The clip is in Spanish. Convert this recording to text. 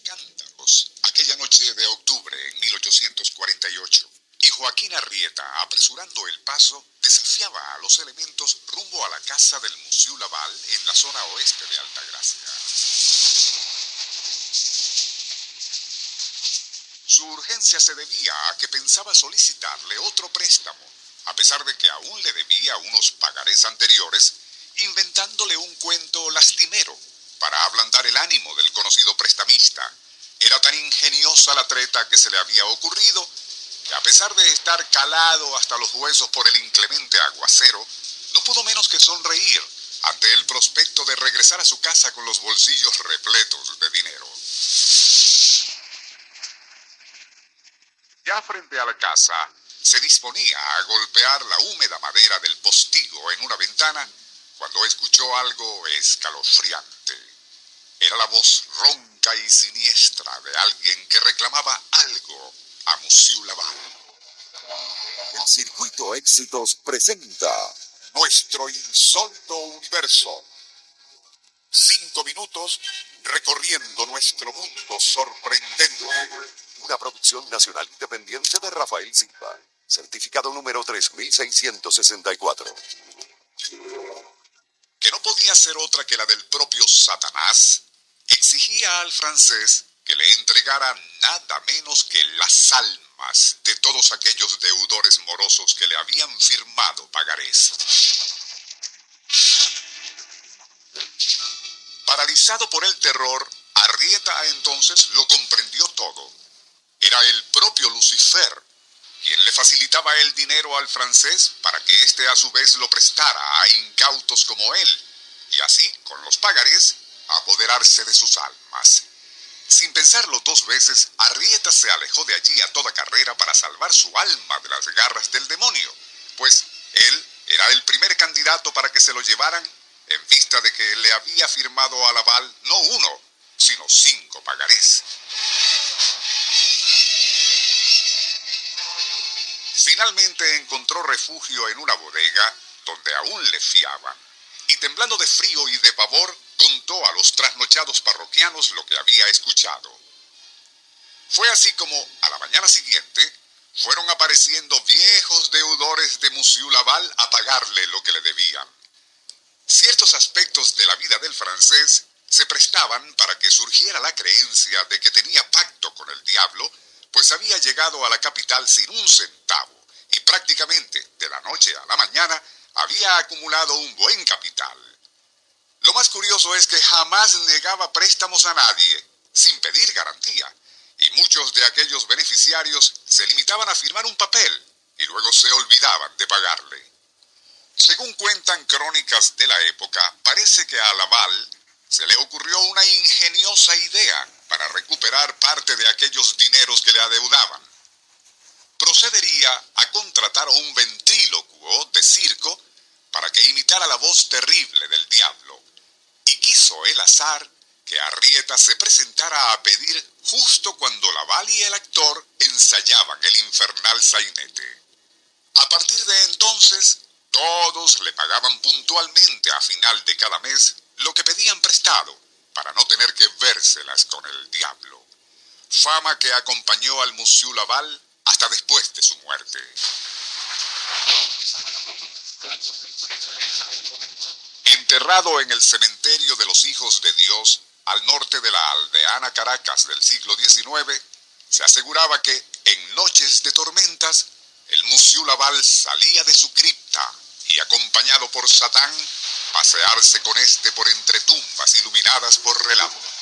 Cántaros, aquella noche de octubre en 1848, y Joaquín Arrieta, apresurando el paso, desafiaba a los elementos rumbo a la casa del Museo Laval en la zona oeste de Altagracia. Su urgencia se debía a que pensaba solicitarle otro préstamo, a pesar de que aún le debía unos pagarés anteriores, inventándole un cuento lastimero para ablandar el ánimo del conocido prestamista. Era tan ingeniosa la treta que se le había ocurrido que a pesar de estar calado hasta los huesos por el inclemente aguacero, no pudo menos que sonreír ante el prospecto de regresar a su casa con los bolsillos repletos de dinero. Ya frente a la casa, se disponía a golpear la húmeda madera del postigo en una ventana cuando escuchó algo escalofriante. Era la voz ronca y siniestra de alguien que reclamaba algo a Laval. El Circuito Éxitos presenta Nuestro insólito universo. Cinco minutos recorriendo nuestro mundo sorprendente. una producción nacional independiente de Rafael Silva. Certificado número 3664. que no podía ser otra que la del propio Satanás, exigía al francés que le entregara nada menos que las almas de todos aquellos deudores morosos que le habían firmado pagarés. Paralizado por el terror, Arrieta entonces lo comprendió todo. Era el propio Lucifer quien le facilitaba el dinero al francés para que éste a su vez lo prestara a incautos como él, y así, con los pagarés, apoderarse de sus almas. Sin pensarlo dos veces, Arrieta se alejó de allí a toda carrera para salvar su alma de las garras del demonio, pues él era el primer candidato para que se lo llevaran en vista de que le había firmado a Laval no uno, sino cinco pagarés. Finalmente encontró refugio en una bodega donde aún le fiaban, y temblando de frío y de pavor, a los trasnochados parroquianos lo que había escuchado. Fue así como, a la mañana siguiente, fueron apareciendo viejos deudores de Monsieur Laval a pagarle lo que le debían. Ciertos aspectos de la vida del francés se prestaban para que surgiera la creencia de que tenía pacto con el diablo pues había llegado a la capital sin un centavo y prácticamente de la noche a la mañana había acumulado un buen capital. Lo más curioso es que jamás negaba préstamos a nadie, sin pedir garantía, y muchos de aquellos beneficiarios se limitaban a firmar un papel y luego se olvidaban de pagarle. Según cuentan crónicas de la época, parece que a Laval se le ocurrió una ingeniosa idea para recuperar parte de aquellos dineros que le adeudaban. Procedería a contratar a un ventrílocuo de circo para que imitara la voz terrible del diablo, que Arrieta se presentara a pedir justo cuando Laval y el actor ensayaban el infernal sainete. A partir de entonces, todos le pagaban puntualmente a final de cada mes lo que pedían prestado para no tener que vérselas con el diablo. Fama que acompañó al Monsieur Laval hasta después de su muerte. Enterrado en el cementerio de los hijos de de la aldeana Caracas del siglo XIX, se aseguraba que en noches de tormentas el Monsieur Laval salía de su cripta y acompañado por Satán, pasearse con éste por entre tumbas iluminadas por relámpagos.